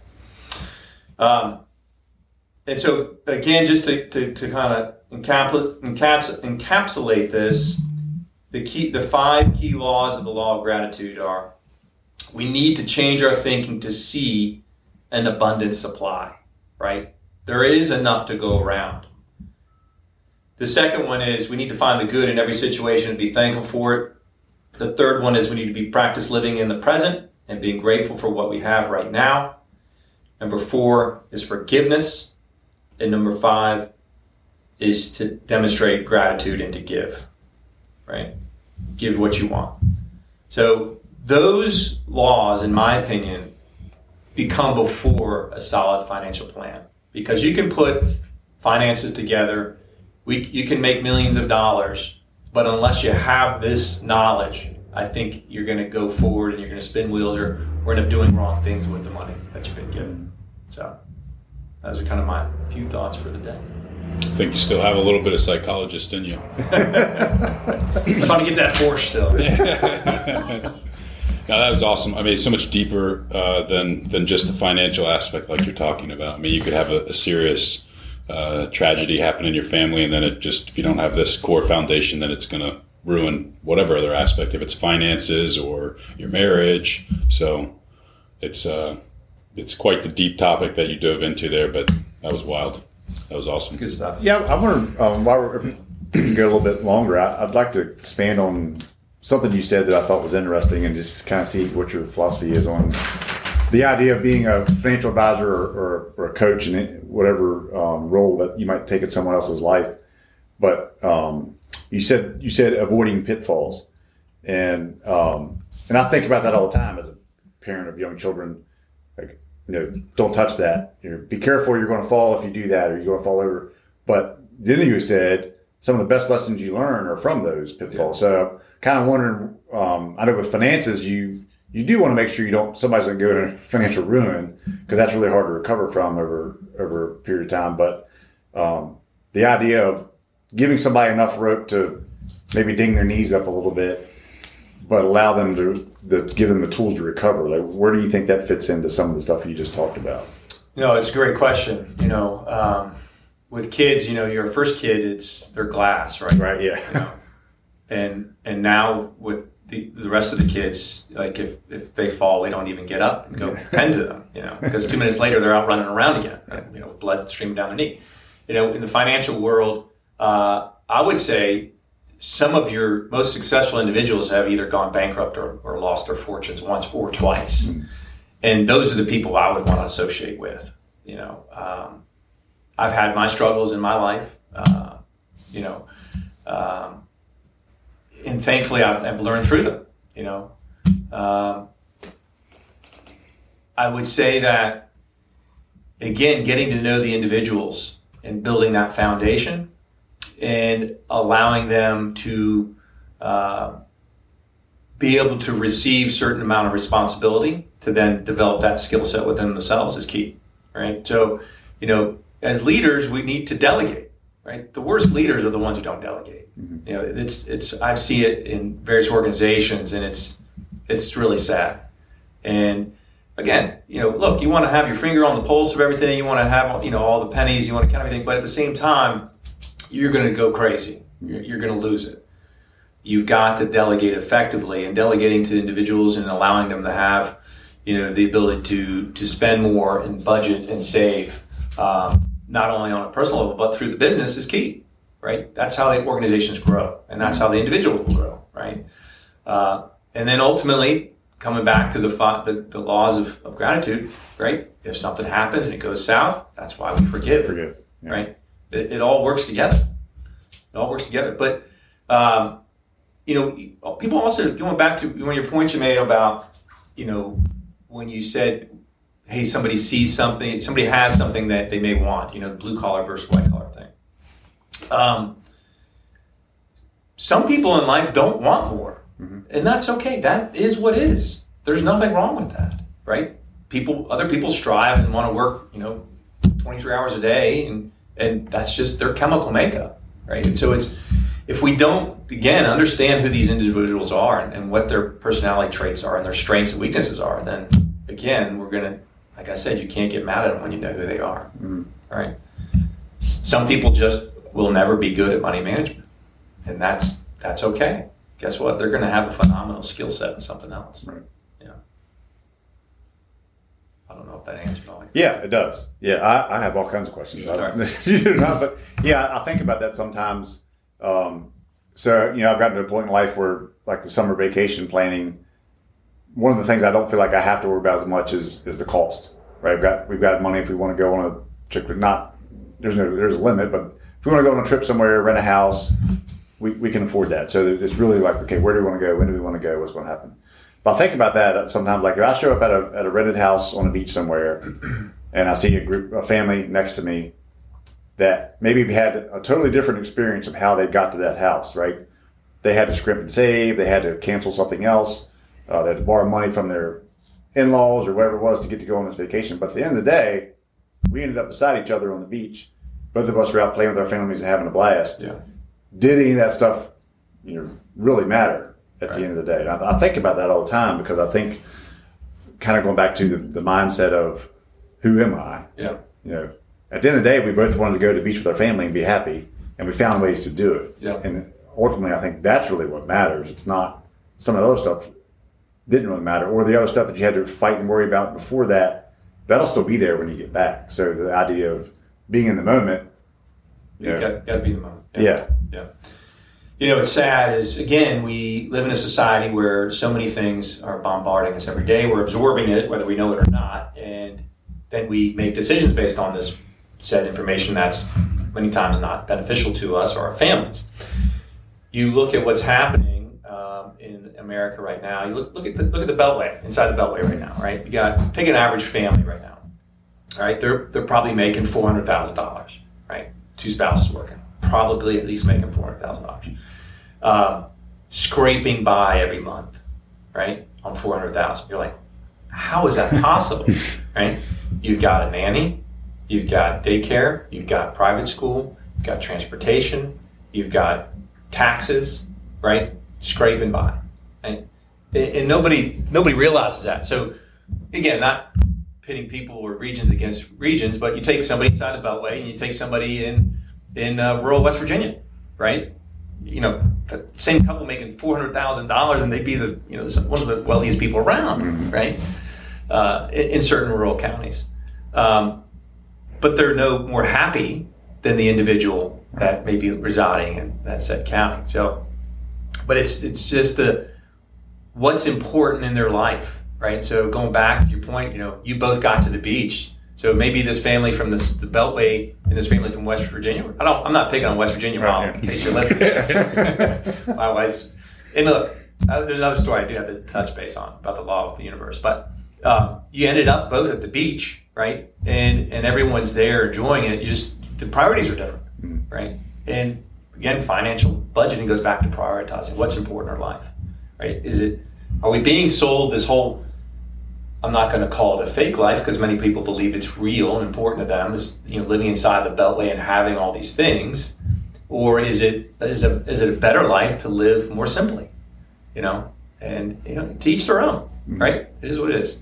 um, and so again just to, to, to kind of encapsulate, encapsulate this the key the five key laws of the law of gratitude are we need to change our thinking to see an abundant supply, right? There is enough to go around. The second one is we need to find the good in every situation and be thankful for it. The third one is we need to be practice living in the present and being grateful for what we have right now. Number four is forgiveness. And number five is to demonstrate gratitude and to give, right? give what you want. So those laws, in my opinion, become before a solid financial plan because you can put finances together. We, you can make millions of dollars, but unless you have this knowledge, I think you're going to go forward and you're going to spin wheels or, or end up doing wrong things with the money that you've been given. So those are kind of my few thoughts for the day. I think you still have a little bit of psychologist in you. I'm trying to get that Porsche still. Now that was awesome. I mean, so much deeper uh, than than just the financial aspect, like you're talking about. I mean, you could have a, a serious tragedy happen in your family, and then it just if you don't have this core foundation, then it's going to ruin whatever other aspect, if it's finances or your marriage. So it's uh, it's quite the deep topic that you dove into there, but that was wild. That was awesome. Good stuff. Yeah, I wonder um, while we're go a little bit longer. I'd like to expand on something you said that I thought was interesting, and just kind of see what your philosophy is on the idea of being a financial advisor or, or, or a coach in whatever um, role that you might take in someone else's life. But um, you said you said avoiding pitfalls, and um, and I think about that all the time as a parent of young children. Like, you know, don't touch that. You know, be careful. You're going to fall if you do that, or you're going to fall over. But then you said some of the best lessons you learn are from those pitfalls. Yeah. So, kind of wondering. Um, I know with finances, you you do want to make sure you don't somebody's going to go into financial ruin because that's really hard to recover from over over a period of time. But um, the idea of giving somebody enough rope to maybe ding their knees up a little bit, but allow them to the, give them the tools to recover. Like, where do you think that fits into some of the stuff you just talked about? No, it's a great question. You know, um, with kids, you know, your first kid, it's their glass, right? Right. Yeah. You know? and and now with the, the rest of the kids, like if, if they fall, we don't even get up and go tend to them, you know, because two minutes later they're out running around again, you know, blood streaming down their knee. You know, in the financial world, uh, I would say some of your most successful individuals have either gone bankrupt or, or lost their fortunes once or twice. Mm-hmm. And those are the people I would want to associate with. You know, um, I've had my struggles in my life, uh, you know, um, and thankfully I've, I've, learned through them, you know. Um, I would say that, again, getting to know the individuals and building that foundation and allowing them to uh, be able to receive certain amount of responsibility to then develop that skill set within themselves is key right so you know as leaders we need to delegate right the worst leaders are the ones who don't delegate mm-hmm. you know it's it's i see it in various organizations and it's it's really sad and again you know look you want to have your finger on the pulse of everything you want to have you know all the pennies you want to count everything but at the same time you're going to go crazy. You're, you're going to lose it. You've got to delegate effectively, and delegating to individuals and allowing them to have, you know, the ability to to spend more and budget and save, um, not only on a personal level but through the business is key. Right. That's how the organizations grow, and that's how the individual will grow. Right. Uh, and then ultimately, coming back to the, the, the laws of, of, gratitude, right? If something happens and it goes south, that's why we forgive. Forgive. Yeah. Right it, it all works together. It all works together. But um, you know, people also going back to one of your points you made about you know when you said, "Hey, somebody sees something, somebody has something that they may want." You know, the blue collar versus white collar thing. Um, some people in life don't want more, mm-hmm. and that's okay. That is what is. There's nothing wrong with that, right? People, other people strive and want to work, you know, 23 hours a day and and that's just their chemical makeup, right? And so it's if we don't again understand who these individuals are and, and what their personality traits are and their strengths and weaknesses are, then again we're gonna, like I said, you can't get mad at them when you know who they are, mm-hmm. right? Some people just will never be good at money management, and that's that's okay. Guess what? They're going to have a phenomenal skill set in something else. Right. Yeah. I don't know if that answered all. Yeah, it does. Yeah, I, I have all kinds of questions. you do not, but yeah, I think about that sometimes. Um, so you know, I've gotten to a point in life where, like the summer vacation planning, one of the things I don't feel like I have to worry about as much is is the cost. Right? We've got we've got money if we want to go on a trip. Not there's no there's a limit, but if we want to go on a trip somewhere, rent a house, we, we can afford that. So it's really like, okay, where do we want to go? When do we want to go? What's going to happen? But I think about that sometimes. Like if I show up at a at a rented house on a beach somewhere, and I see a group, a family next to me, that maybe had a totally different experience of how they got to that house. Right? They had to scrimp and save. They had to cancel something else. Uh, they had to borrow money from their in-laws or whatever it was to get to go on this vacation. But at the end of the day, we ended up beside each other on the beach. Both of us were out playing with our families and having a blast. Yeah. Did any of that stuff, you know, really matter at right. the end of the day? And I, I, think about that all the time because I think, kind of going back to the, the mindset of who am I? Yeah. You know, at the end of the day, we both wanted to go to the beach with our family and be happy, and we found ways to do it. Yeah. And ultimately, I think that's really what matters. It's not some of the other stuff didn't really matter, or the other stuff that you had to fight and worry about before that. That'll still be there when you get back. So the idea of being in the moment, you, you got, got to be in the moment. Yeah. yeah. Yeah. You know, what's sad is again, we live in a society where so many things are bombarding us every day. We're absorbing it, whether we know it or not, and then we make decisions based on this said information that's many times not beneficial to us or our families. You look at what's happening in America right now. You look, look at the look at the Beltway inside the Beltway right now. Right, you got take an average family right now. All right, they're they're probably making four hundred thousand dollars. Right, two spouses working, probably at least making four hundred thousand dollars. Um, scraping by every month, right, on four hundred thousand. You're like, how is that possible? right? You've got a nanny, you've got daycare, you've got private school, you've got transportation, you've got taxes, right? Scraping by, right? And nobody nobody realizes that. So again, not pitting people or regions against regions, but you take somebody inside the Beltway and you take somebody in in uh, rural West Virginia, right? You know, the same couple making four hundred thousand dollars, and they'd be the you know one of the wealthiest people around, mm-hmm. right? Uh, in, in, certain rural counties, um, but they're no more happy than the individual that may be residing in that said county. So, but it's it's just the what's important in their life, right? So going back to your point, you know, you both got to the beach. So maybe this family from this, the Beltway and this family from West Virginia. I don't. I'm not picking on West Virginia, Mom, in case you're listening. My wife's. And look, uh, there's another story I do have to touch base on about the law of the universe. But um, you ended up both at the beach, right? And and everyone's there enjoying it. You just the priorities are different, mm-hmm. right? And again, financial budgeting goes back to prioritizing what's important in our life, right? Is it are we being sold this whole I'm not going to call it a fake life because many people believe it's real and important to them is you know living inside the beltway and having all these things? Or is it is a is it a better life to live more simply you know? And you know to each their own mm-hmm. right? It is what it is.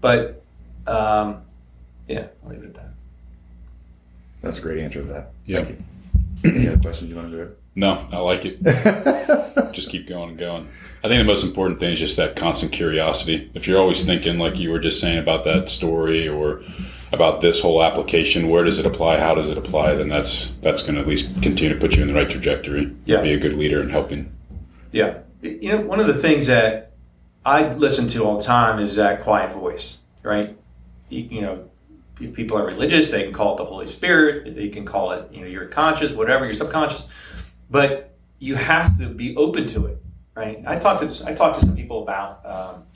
But um, yeah I'll leave it at that. That's a great answer to that. Yeah any other questions you want to do no I like it just keep going and going I think the most important thing is just that constant curiosity. If you're always thinking, like you were just saying about that story or about this whole application, where does it apply? How does it apply? Then that's that's going to at least continue to put you in the right trajectory. Yeah, be a good leader and helping. Yeah, you know, one of the things that I listen to all the time is that quiet voice, right? You know, if people are religious, they can call it the Holy Spirit. They can call it, you know, your conscious, whatever, your subconscious. But you have to be open to it right? I talked to I talked to some people about um,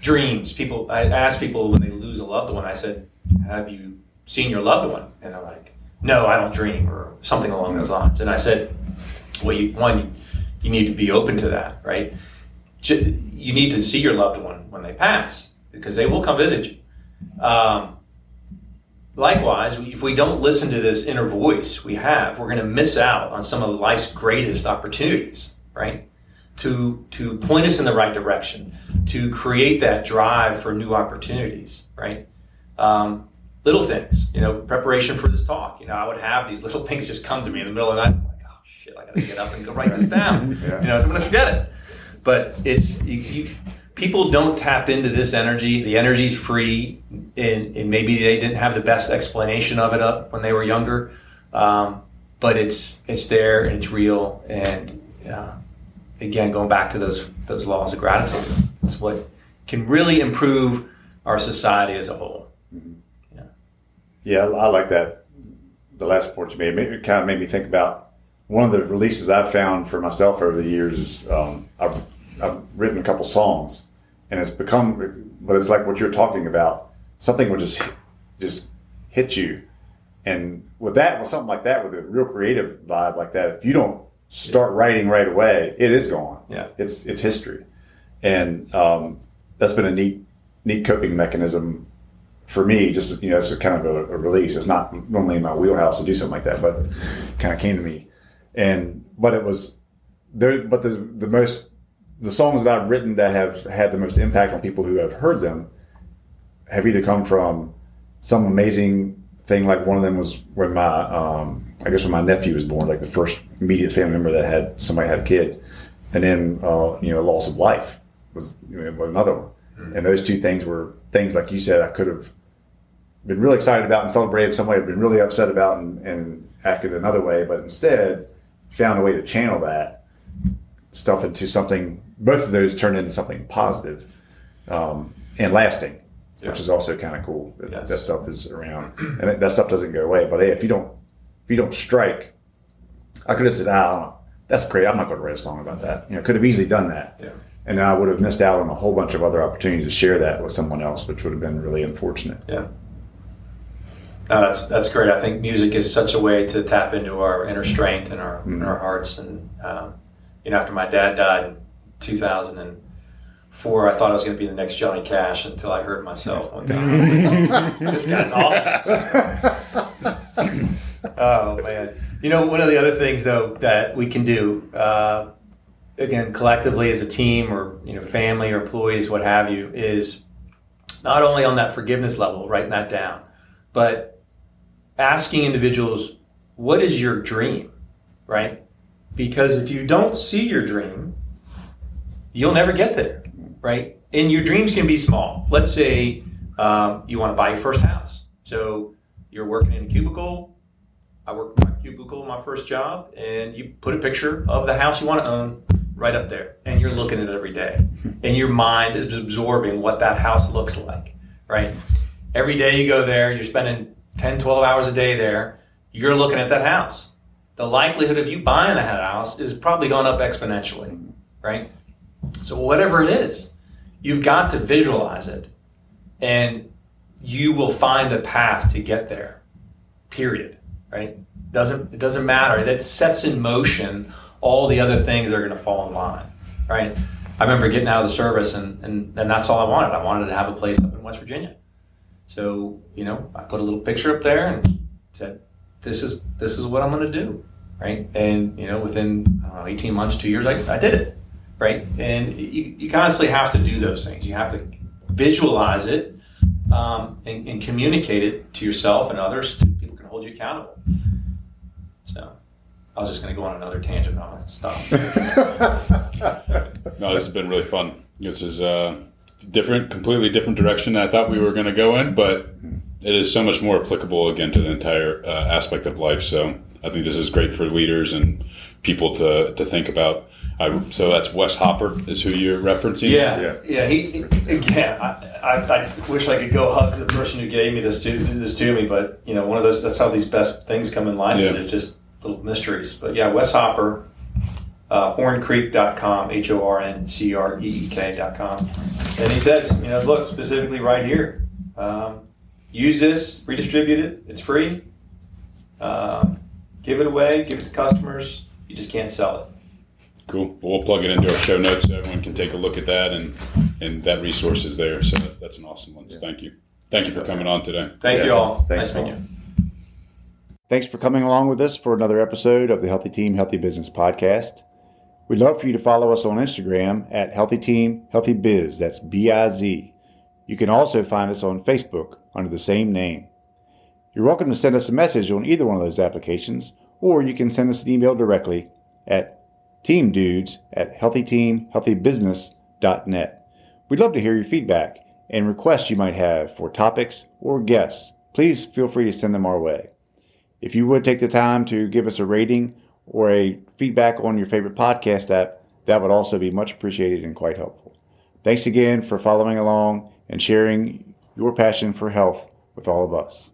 dreams. People, I asked people when they lose a loved one. I said, "Have you seen your loved one?" And they're like, "No, I don't dream," or something along those lines. And I said, "Well, you, one, you need to be open to that, right? You need to see your loved one when they pass because they will come visit you." Um, likewise, if we don't listen to this inner voice we have, we're going to miss out on some of life's greatest opportunities, right? to to point us in the right direction, to create that drive for new opportunities, right? Um, little things, you know, preparation for this talk. You know, I would have these little things just come to me in the middle of the night. I'm like, oh shit, I got to get up and go write this down. yeah. You know, I'm going to forget it. But it's you, you, people don't tap into this energy. The energy's free, and, and, maybe they didn't have the best explanation of it up when they were younger. Um, but it's it's there and it's real, and uh, again, going back to those those laws of gratitude, it's what can really improve our society as a whole. Yeah, yeah, I like that. The last point you made it kind of made me think about one of the releases I've found for myself over the years um, I've, I've written a couple songs, and it's become, but it's like what you're talking about. Something will just just hit you, and with that, with something like that, with a real creative vibe like that, if you don't start writing right away, it is gone. Yeah. it's it's history, and um, that's been a neat neat coping mechanism for me. Just you know, it's a kind of a, a release. It's not normally in my wheelhouse to do something like that, but it kind of came to me and but it was there but the the most the songs that I've written that have had the most impact on people who have heard them have either come from some amazing thing like one of them was when my um, I guess when my nephew was born like the first immediate family member that had somebody had a kid. And then uh, you know loss of life was you know, another one. And those two things were things like you said I could have been really excited about and celebrated. Somebody had been really upset about and, and acted another way but instead found a way to channel that stuff into something. Both of those turn into something positive, um, and lasting, Yeah. which is also kind of cool. That, Yes. that stuff is around, and that- that stuff doesn't go away. But hey, if you don't, if you don't strike, I could have said, "Ah, I don't that's great. I'm not going to write a song about that." You know, could have easily done that, Yeah. and then I would have missed out on a whole bunch of other opportunities to share that with someone else, which would have been really unfortunate. Yeah. No, that's that's great. I think music is such a way to tap into our inner strength and our in our hearts. And um, you know, after my dad died in 2004, I thought I was going to be the next Johnny Cash until I hurt myself one time. this guy's awful. oh man! You know, one of the other things though that we can do. Uh, Again, collectively as a team, or you know, family or employees, what have you, is not only on that forgiveness level, writing that down, but asking individuals, what is your dream? Right? Because if you don't see your dream, you'll never get there. Right? And your dreams can be small. Let's say um, you want to buy your first house. So you're working in a cubicle. I worked in my cubicle, my first job, and you put a picture of the house you want to own right up there, and you're looking at it every day, and your mind is absorbing what that house looks like, right? Every day you go there, you're spending 10, 12 hours a day there, you're looking at that house. The likelihood of you buying that house is probably gone up exponentially, right? So, whatever it is, you've got to visualize it, and you will find a path to get there, period, right? Doesn't, it doesn't matter. That sets in motion all the other things are going to fall in line, right? I remember getting out of the service, and, and, and that's all I wanted. I wanted to have a place up in West Virginia. So, you know, I put a little picture up there and said, this is, this is what I'm going to do, right? And, you know, within, know, 18 months, two years, I, I did it, right? And you, you constantly have to do those things. You have to visualize it um, and, and communicate it to yourself and others people can hold you accountable. So I was just going to go on another tangent, but I'm going to stop. No, this has been really fun. This is a different, completely different direction I thought we were going to go in, but it is so much more applicable again to the entire uh, aspect of life. So I think this is great for leaders and people to, to think about. I, so that's Wes Hopper is who you're referencing. Yeah, Yeah. yeah. He again. I, I, I wish I could go hug the person who gave me this to this to me, but you know, one of those. That's how these best things come in life. Is Yeah. it's just little mysteries. But yeah, Wes Hopper, uh, HornCreek.com, H O R N C R E E K.com, and he says, you know, look specifically right here. Um, use this, redistribute it. It's free. Uh, give it away. Give it to customers. You just can't sell it. Cool. Well, we'll plug it into our show notes so everyone can take a look at that, and and that resource is there. So that, that's an awesome one. So thank you. Thank you for coming on today. Thank Yeah. you all. Thanks, nice meeting you. Thanks for coming along with us for another episode of the Healthy Team, Healthy Business podcast. We'd love for you to follow us on Instagram at Healthy Team, Healthy Biz. That's B I Z. You can also find us on Facebook under the same name. You're welcome to send us a message on either one of those applications, or you can send us an email directly at teamdudes at healthyteamhealthybusiness.net. We'd love to hear your feedback and requests you might have for topics or guests. Please feel free to send them our way. If you would take the time to give us a rating or a feedback on your favorite podcast app, that would also be much appreciated and quite helpful. Thanks again for following along and sharing your passion for health with all of us.